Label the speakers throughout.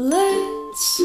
Speaker 1: Let's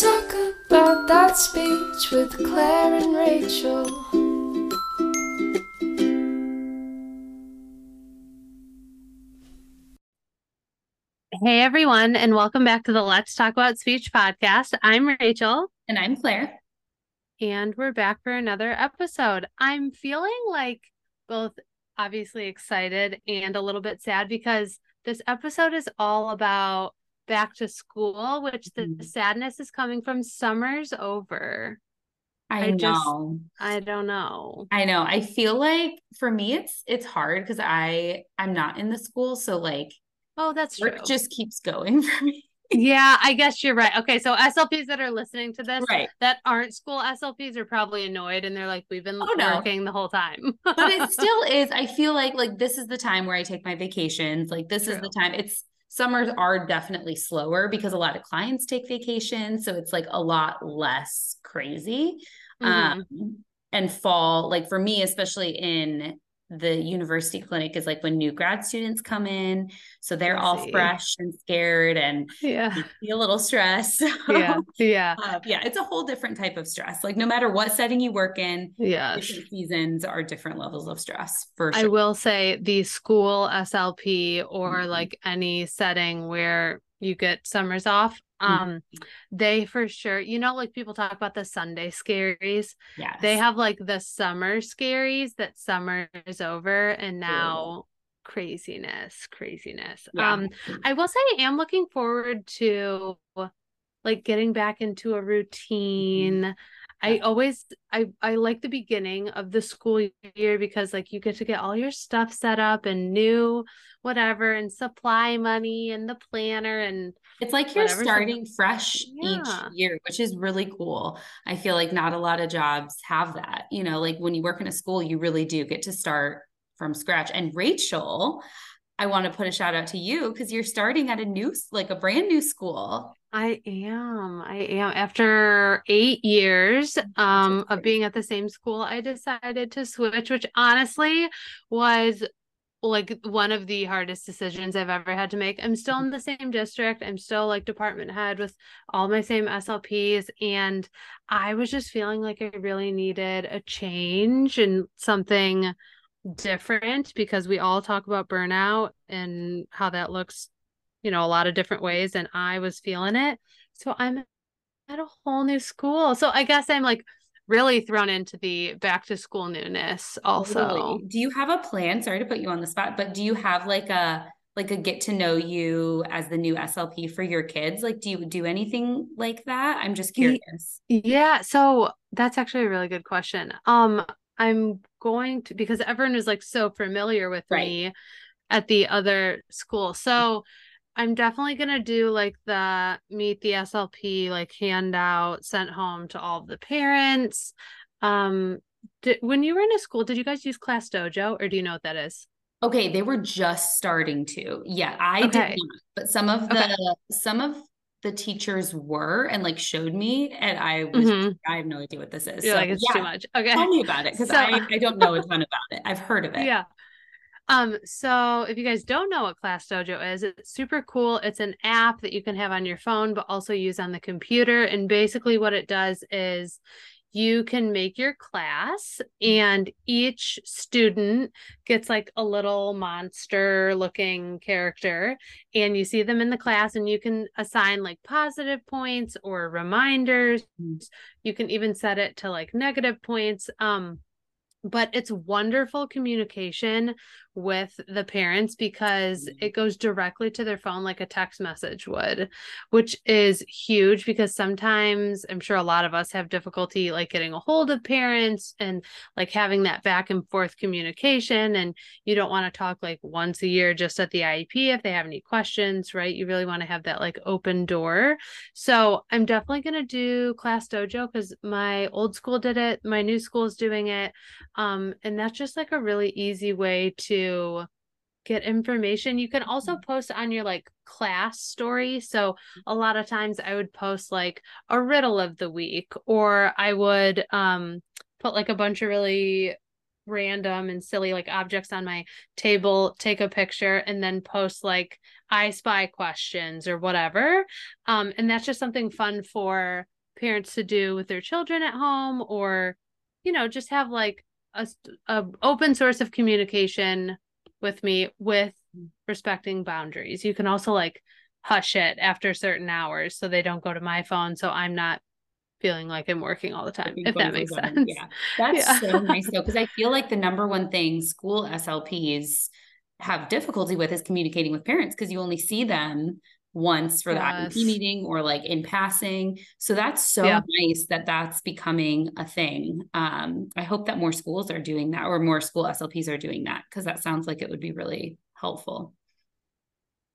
Speaker 1: talk about that speech with Claire and Rachael.
Speaker 2: Hey everyone, and welcome back to the Let's Taco Bout Speech podcast. I'm Rachael.
Speaker 3: And I'm Claire.
Speaker 2: And we're back for another episode. I'm feeling like both obviously excited and a little bit sad because this episode is all about back to school, which the mm-hmm. sadness is coming from summer's over.
Speaker 3: I, I know.
Speaker 2: Just, I don't know.
Speaker 3: I know. I feel like for me it's it's hard because I I'm not in the school. So like
Speaker 2: oh that's true.
Speaker 3: just keeps going for me.
Speaker 2: yeah, I guess you're right. Okay, so SLPs that are listening to this
Speaker 3: right.
Speaker 2: that aren't school SLPs are probably annoyed and they're like, we've been oh, working no. the whole time.
Speaker 3: but it still is. I feel like like this is the time where I take my vacations. Like this True. is the time. It's summers are definitely slower because a lot of clients take vacation so it's like a lot less crazy mm-hmm. um, and fall like for me especially in the university clinic is like when new grad students come in so they're all fresh and scared and
Speaker 2: yeah.
Speaker 3: a little stress.
Speaker 2: Yeah yeah.
Speaker 3: Uh, yeah it's a whole different type of stress. Like no matter what setting you work in
Speaker 2: yeah
Speaker 3: seasons are different levels of stress for
Speaker 2: sure. i will say the school slp or mm-hmm. like any setting where you get summers off Mm-hmm. um they for sure you know like people talk about the sunday scaries
Speaker 3: yeah
Speaker 2: they have like the summer scaries that summer is over and now craziness craziness yeah. um i will say i am looking forward to like getting back into a routine mm-hmm. I always I I like the beginning of the school year because like you get to get all your stuff set up and new whatever and supply money and the planner and
Speaker 3: it's like you're starting fresh yeah. each year, which is really cool. I feel like not a lot of jobs have that. You know, like when you work in a school, you really do get to start from scratch. And Rachael, I want to put a shout out to you because you're starting at a new, like a brand new school.
Speaker 2: I am. I am. After eight years um, of being at the same school, I decided to switch, which honestly was like one of the hardest decisions I've ever had to make. I'm still in the same district. I'm still like department head with all my same SLPs. And I was just feeling like I really needed a change and something different because we all talk about burnout and how that looks, you know, a lot of different ways. And I was feeling it. So I'm at a whole new school. So I guess I'm like really thrown into the back to school newness also. Totally.
Speaker 3: Do you have a plan? Sorry to put you on the spot, but do you have like a like a get to know you as the new SLP for your kids? Like do you do anything like that? I'm just curious.
Speaker 2: Yeah, so that's actually a really good question. Um I'm going to because everyone is like so familiar with right. me at the other school. So I'm definitely gonna do like the meet the SLP like handout sent home to all of the parents. Um, did, when you were in a school, did you guys use Class Dojo, or do you know what that is?
Speaker 3: Okay, they were just starting to. Yeah, I okay. did not, but some of the okay. some of the teachers were and like showed me, and I was mm-hmm. I have no idea what this is.
Speaker 2: You're so, like it's yeah, too much. Okay,
Speaker 3: tell me about it because so, I I don't know a ton about it. I've heard of it.
Speaker 2: Yeah. Um, so if you guys don't know what Class Dojo is, it's super cool. It's an app that you can have on your phone, but also use on the computer. And basically, what it does is you can make your class, and each student gets like a little monster looking character, and you see them in the class, and you can assign like positive points or reminders. Mm. You can even set it to like negative points. Um, but it's wonderful communication with the parents because mm-hmm. it goes directly to their phone like a text message would which is huge because sometimes i'm sure a lot of us have difficulty like getting a hold of parents and like having that back and forth communication and you don't want to talk like once a year just at the iep if they have any questions right you really want to have that like open door so i'm definitely going to do class dojo because my old school did it my new school is doing it um and that's just like a really easy way to get information. You can also mm-hmm. post on your like class story. So a lot of times I would post like a riddle of the week or I would um put like a bunch of really random and silly like objects on my table, take a picture and then post like I spy questions or whatever. Um, and that's just something fun for parents to do with their children at home or, you know, just have like a, a open source of communication with me with respecting boundaries. You can also like hush it after certain hours so they don't go to my phone so I'm not feeling like I'm working all the time, if that makes sense.
Speaker 3: Yeah. That's yeah. so nice though, because I feel like the number one thing school SLPs have difficulty with is communicating with parents because you only see them once for yes. the IEP meeting or like in passing. So that's so yeah. nice that that's becoming a thing. Um, I hope that more schools are doing that or more school SLPs are doing that because that sounds like it would be really helpful.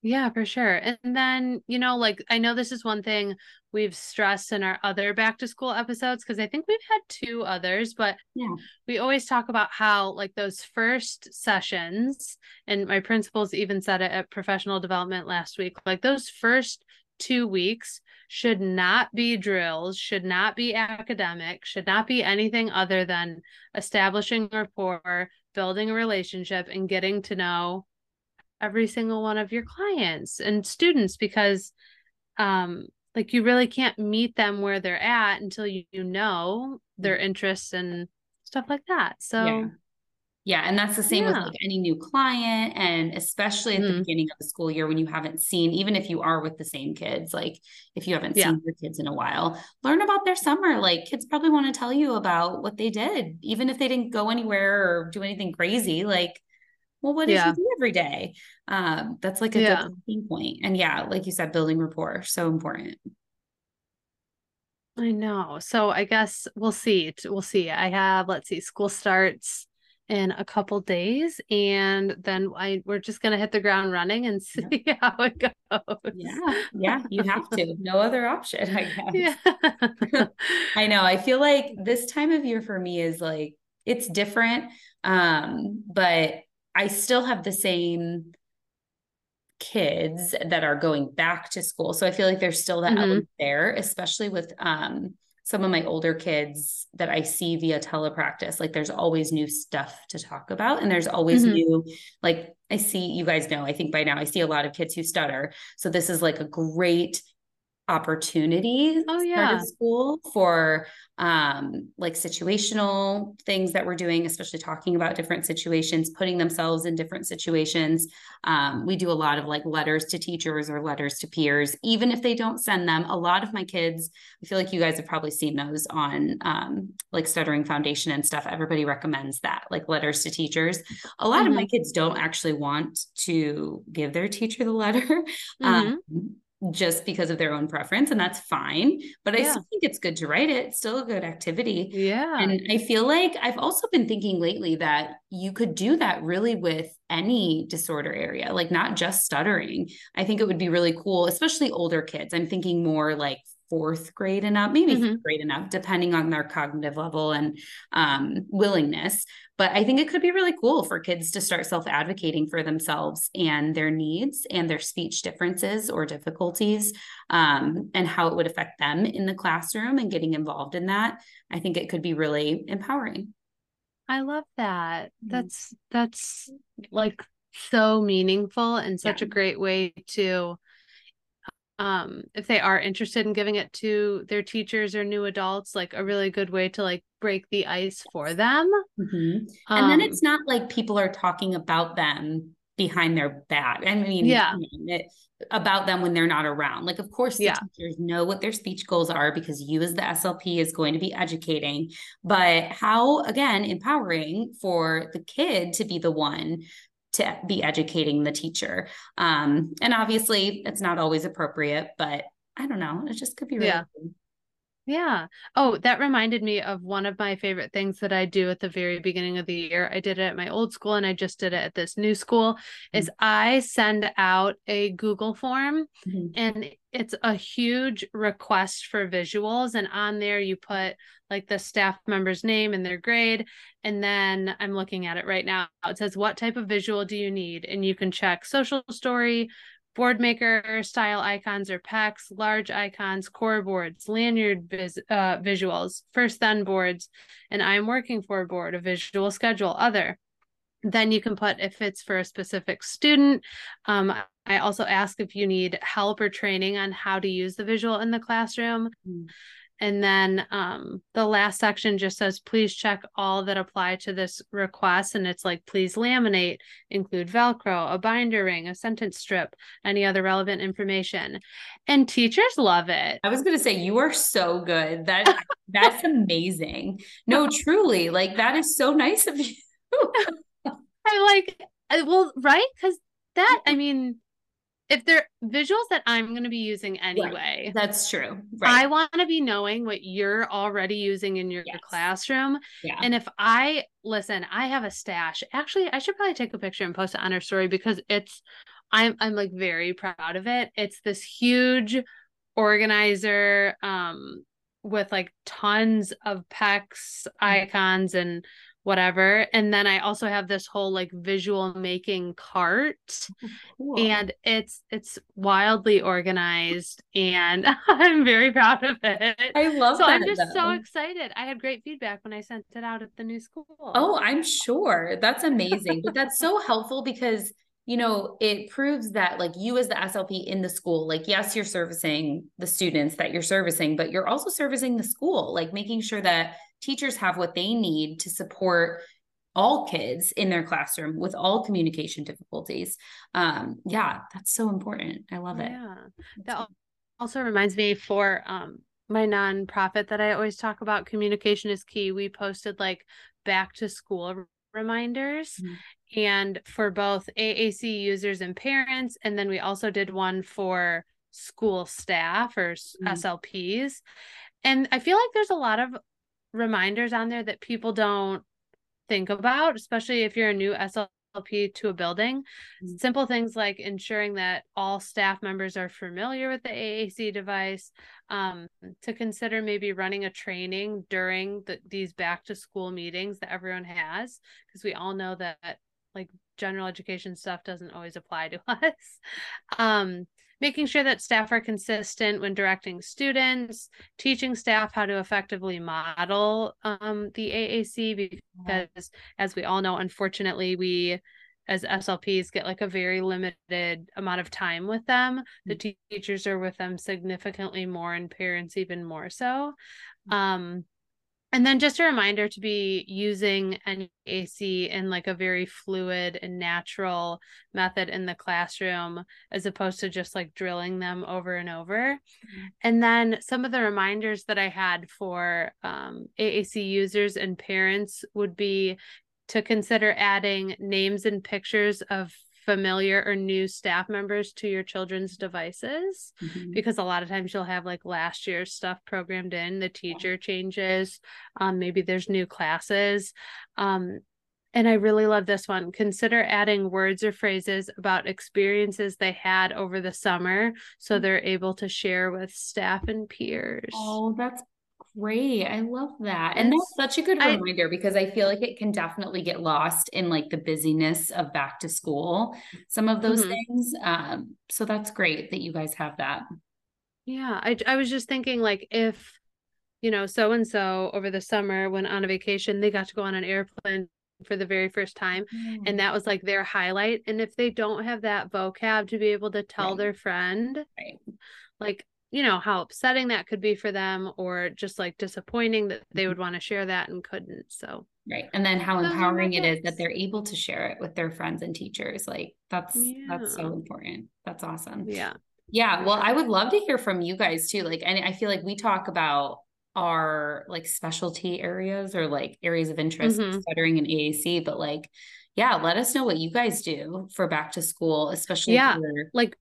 Speaker 2: Yeah, for sure. And then, you know, like I know this is one thing we've stressed in our other back to school episodes because I think we've had two others, but yeah. we always talk about how like those first sessions and my principals even said it at professional development last week, like those first 2 weeks should not be drills, should not be academic, should not be anything other than establishing rapport, building a relationship and getting to know every single one of your clients and students because um like you really can't meet them where they're at until you, you know their mm-hmm. interests and stuff like that so
Speaker 3: yeah. Yeah, and that's the same yeah. with like any new client, and especially at mm. the mm-hmm. beginning of the school year when you haven't seen, even if you are with the same kids, like if you haven't yeah. seen your kids in a while, learn about their summer. Like kids probably want to tell you about what they did, even if they didn't go anywhere or do anything crazy. Like well what yeah. you do every day um that's like a yeah. good thing point and yeah like you said building rapport so important
Speaker 2: i know so i guess we'll see we'll see i have let's see school starts in a couple days and then I we're just gonna hit the ground running and see yeah. how it goes.
Speaker 3: Yeah, yeah, you have to. No other option, I guess. Yeah. I know. I feel like this time of year for me is like it's different. Um, but I still have the same kids that are going back to school. So I feel like there's still that mm-hmm. element there, especially with um, some of my older kids that I see via telepractice. Like there's always new stuff to talk about. And there's always mm-hmm. new, like I see, you guys know, I think by now I see a lot of kids who stutter. So this is like a great opportunity
Speaker 2: oh yeah
Speaker 3: school for um like situational things that we're doing especially talking about different situations putting themselves in different situations um, we do a lot of like letters to teachers or letters to peers even if they don't send them a lot of my kids i feel like you guys have probably seen those on um, like stuttering foundation and stuff everybody recommends that like letters to teachers a lot mm-hmm. of my mm-hmm. kids don't actually want to give their teacher the letter mm-hmm. um, just because of their own preference and that's fine but yeah. i still think it's good to write it. It's still a good activity.
Speaker 2: Yeah.
Speaker 3: And i feel like i've also been thinking lately that you could do that really with any disorder area like not just stuttering. I think it would be really cool especially older kids. I'm thinking more like fourth grade and up, maybe mm-hmm. grade and up, depending on their cognitive level and um, willingness. But I think it could be really cool for kids to start self advocating for themselves and their needs and their speech differences or difficulties um, and how it would affect them in the classroom and getting involved in that. I think it could be really empowering.
Speaker 2: I love that. Mm-hmm. That's that's like so meaningful and such yeah. a great way to um if they are interested in giving it to their teachers or new adults like a really good way to like break the ice for them.
Speaker 3: Mm-hmm. um, and then it's not like people are talking about them behind their back. I mean
Speaker 2: yeah.
Speaker 3: it, about them when they're not around. Like of course the
Speaker 2: yeah.
Speaker 3: teachers know what their speech goals are because you as the slp is going to be educating. But how again empowering for the kid to be the one to be educating the teacher. Um, and obviously, it's not always appropriate, but I don't know. It just could be really
Speaker 2: yeah. Cool. Yeah. Oh, that reminded me of one of my favorite things that I do at the very beginning of the year. I did it at my old school and I just did it at this new school mm-hmm. is I send out a Google form mm-hmm. and it's a huge request for visuals and on there you put like the staff member's name and their grade and then I'm looking at it right now. It says what type of visual do you need and you can check social story, Boardmaker style icons or PECS large icons, core boards, lanyard vis- uh, visuals, first then boards, and I'm working for a board, a visual schedule, other. Then you can put if it's for a specific student. Um, I also ask if you need help or training on how to use the visual in the classroom.
Speaker 3: Mm.
Speaker 2: And then um, the last section just says, please check all that apply to this request. And it's like, please laminate, include Velcro, a binder ring, a sentence strip, any other relevant information. And teachers love it.
Speaker 3: I was going to say, you are so good. That That's amazing. No, truly, like that is so nice of you.
Speaker 2: I like, well, right? Because that, I mean, if they're visuals that I'm going to be using anyway,
Speaker 3: right. that's true.
Speaker 2: Right. I want to be knowing what you're already using in your yes. classroom.
Speaker 3: Yeah.
Speaker 2: And if I listen, I have a stash. Actually, I should probably take a picture and post it on our story because it's I'm I'm like very proud of it. It's this huge organizer um with like tons of PECS mm-hmm. icons and whatever. And then I also have this whole like visual making cart
Speaker 3: oh, cool.
Speaker 2: and it's it's wildly organized and I'm very proud of it.
Speaker 3: I love
Speaker 2: so
Speaker 3: that,
Speaker 2: I'm just
Speaker 3: though.
Speaker 2: so excited. I had great feedback when I sent it out at the new school.
Speaker 3: Oh, I'm sure. That's amazing. but that's so helpful because you know, it proves that like you as the SLP in the school, like, yes, you're servicing the students that you're servicing, but you're also servicing the school, like making sure that teachers have what they need to support all kids in their classroom with all communication difficulties. Um, yeah, that's so important. I love it.
Speaker 2: Yeah. That also reminds me for um my nonprofit that I always talk about communication is key. We posted like back to school reminders mm-hmm. and for both AAC users and parents and then we also did one for school staff or mm-hmm. SLPs. And I feel like there's a lot of reminders on there that people don't think about, especially if you're a new SLP to a building. Mm-hmm. Simple things like ensuring that all staff members are familiar with the AAC device, um, to consider maybe running a training during the, these back to school meetings that everyone has, because we all know that like general education stuff doesn't always apply to us. Um, making sure that staff are consistent when directing students, teaching staff how to effectively model um, the AAC, because as we all know, unfortunately, we as SLPs get like a very limited amount of time with them. The mm-hmm. teachers are with them significantly more and parents even more so. Mm-hmm. Um, and then just a reminder to be using NAC in like a very fluid and natural method in the classroom as opposed to just like drilling them over and over. Mm-hmm. And then some of the reminders that I had for um, AAC users and parents would be to consider adding names and pictures of familiar or new staff members to your children's devices mm-hmm. because a lot of times you'll have like last year's stuff programmed in the teacher changes um, maybe there's new classes um, and I really love this one. Consider adding words or phrases about experiences they had over the summer so mm. they're able to share with staff and peers.
Speaker 3: Oh, that's great. I love that. And that's such a good reminder I, because I feel like it can definitely get lost in like the busyness of back to school, some of those mm-hmm. things. Um, so that's great that you guys have that.
Speaker 2: Yeah. I, I was just thinking like if, you know, so and so over the summer went on a vacation, they got to go on an airplane for the very first time mm. and that was like their highlight and if they don't have that vocab to be able to tell right. their friend
Speaker 3: right.
Speaker 2: like you know how upsetting that could be for them or just like disappointing that they mm-hmm. would want to share that and couldn't so
Speaker 3: right and then how empowering it is that they're able to share it with their friends and teachers like that's yeah. that's so important that's awesome
Speaker 2: yeah
Speaker 3: yeah well i would love to hear from you guys too like and i feel like we talk about our like specialty areas or like areas of interest mm-hmm. stuttering and aac but like yeah let us know what you guys do for back to school especially
Speaker 2: yeah like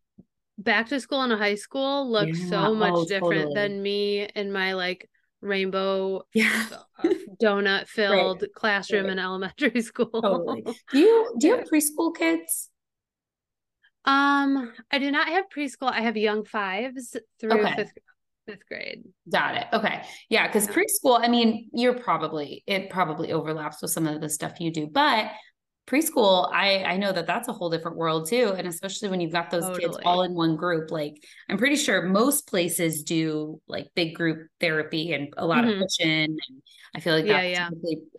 Speaker 2: back to school in a high school looks yeah. so much oh, different totally. than me in my like rainbow
Speaker 3: yeah.
Speaker 2: Uh, donut filled right. classroom right. in elementary school.
Speaker 3: Totally. Do you do you have preschool kids?
Speaker 2: Um, I do not have preschool. I have young fives through okay. fifth fifth grade.
Speaker 3: Got it. Okay. Yeah, because preschool, I mean, you're probably it probably overlaps with some of the stuff you do, but preschool i i know that that's a whole different world too and especially when you've got those totally. kids all in one group like i'm pretty sure most places do like big group therapy and a lot mm-hmm. of pushing and i feel like yeah, yeah.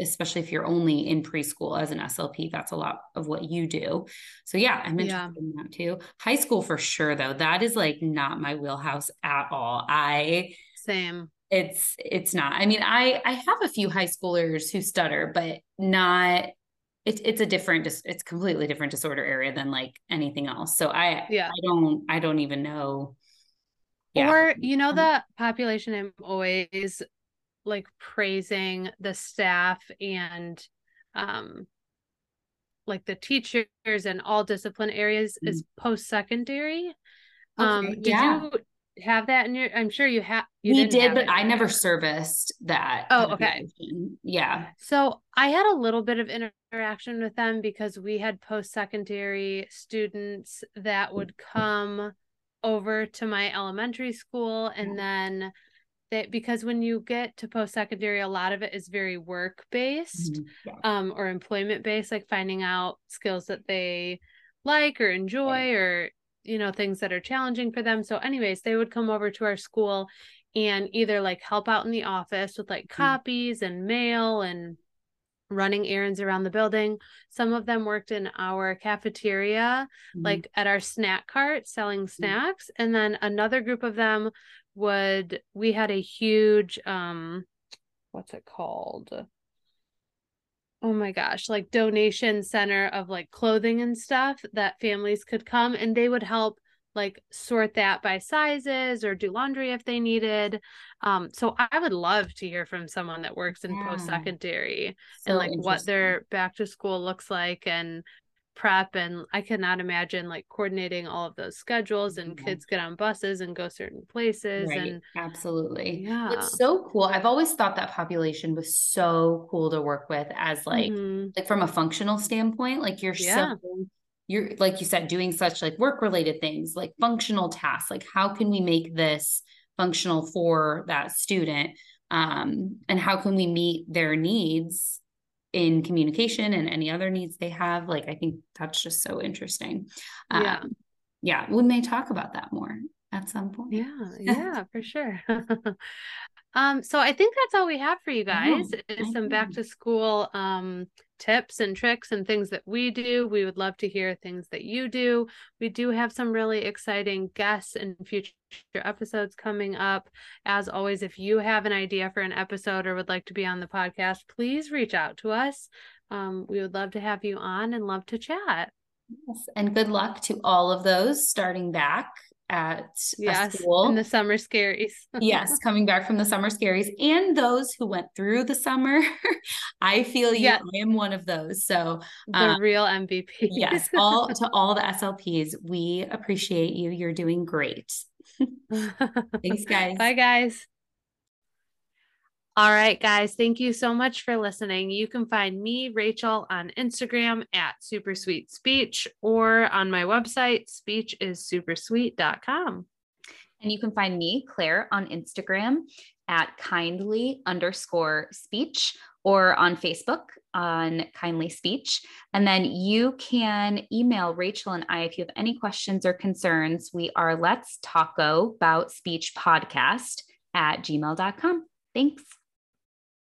Speaker 3: especially if you're only in preschool as an slp that's a lot of what you do so yeah i'm interested yeah. in that too high school for sure though that is like not my wheelhouse at all i
Speaker 2: same
Speaker 3: it's it's not i mean i i have a few high schoolers who stutter but not it's it's a different it's completely different disorder area than like anything else so i yeah i don't i don't even know
Speaker 2: yeah. or you know the population i'm always like praising the staff and um like the teachers and all discipline areas mm-hmm. is post-secondary um, okay, um did yeah. you have that in your i'm sure you have you
Speaker 3: we did but i never serviced that
Speaker 2: oh okay.
Speaker 3: yeah.
Speaker 2: So i had a little bit of interaction with them because we had post-secondary students that would come over to my elementary school and then that because when you get to post-secondary a lot of it is very work based mm-hmm. yeah. um or employment based like finding out skills that they like or enjoy or you know things that are challenging for them so anyways they would come over to our school and either like help out in the office with like mm-hmm. copies and mail and running errands around the building some of them worked in our cafeteria mm-hmm. like at our snack cart selling mm. snacks mm-hmm. and then another group of them would we had a huge um what's it called oh my gosh, like donation center of like clothing and stuff that families could come and they would help like sort that by sizes or do laundry if they needed. Um, so I would love to hear from someone that works in yeah. post secondary so and like what their back to school looks like and prep and I cannot imagine like coordinating all of those schedules and kids get on buses and go certain places right. and
Speaker 3: absolutely yeah it's so cool I've always thought that population was so cool to work with as like mm-hmm. like from a functional standpoint like you're yeah. so you're like you said doing such like work related things like functional tasks like how can we make this functional for that student um and how can we meet their needs in communication and any other needs they have. Like, I think that's just so interesting. Yeah. Um, yeah. We may talk about that more at some point.
Speaker 2: Yeah. Yeah, for sure. um, so I think that's all we have for you guys is some back to school um tips and tricks and things that we do. We would love to hear things that you do. We do have some really exciting guests and future episodes coming up. As always, if you have an idea for an episode or would like to be on the podcast, please reach out to us. Um, we would love to have you on and love to chat.
Speaker 3: Yes, and good luck to all of those starting back at
Speaker 2: yes, school. in the summer scaries.
Speaker 3: yes, coming back from the summer scaries and those who went through the summer. I feel you. Yeah. I am one of those. So
Speaker 2: the um, real MVP.
Speaker 3: yes, all to all the SLPs, we appreciate you. You're doing great. Thanks, guys.
Speaker 2: Bye, guys. All right, guys, thank you so much for listening. You can find me, Rachael, on Instagram at Super Sweet Speech or on my website, speechissupersweet.com.
Speaker 3: And you can find me, Claire, on Instagram at kindly underscore speech or on Facebook on kindly speech. And then you can email Rachael and I if you have any questions or concerns. We are let's taco about speech podcast at gmail.com. Thanks.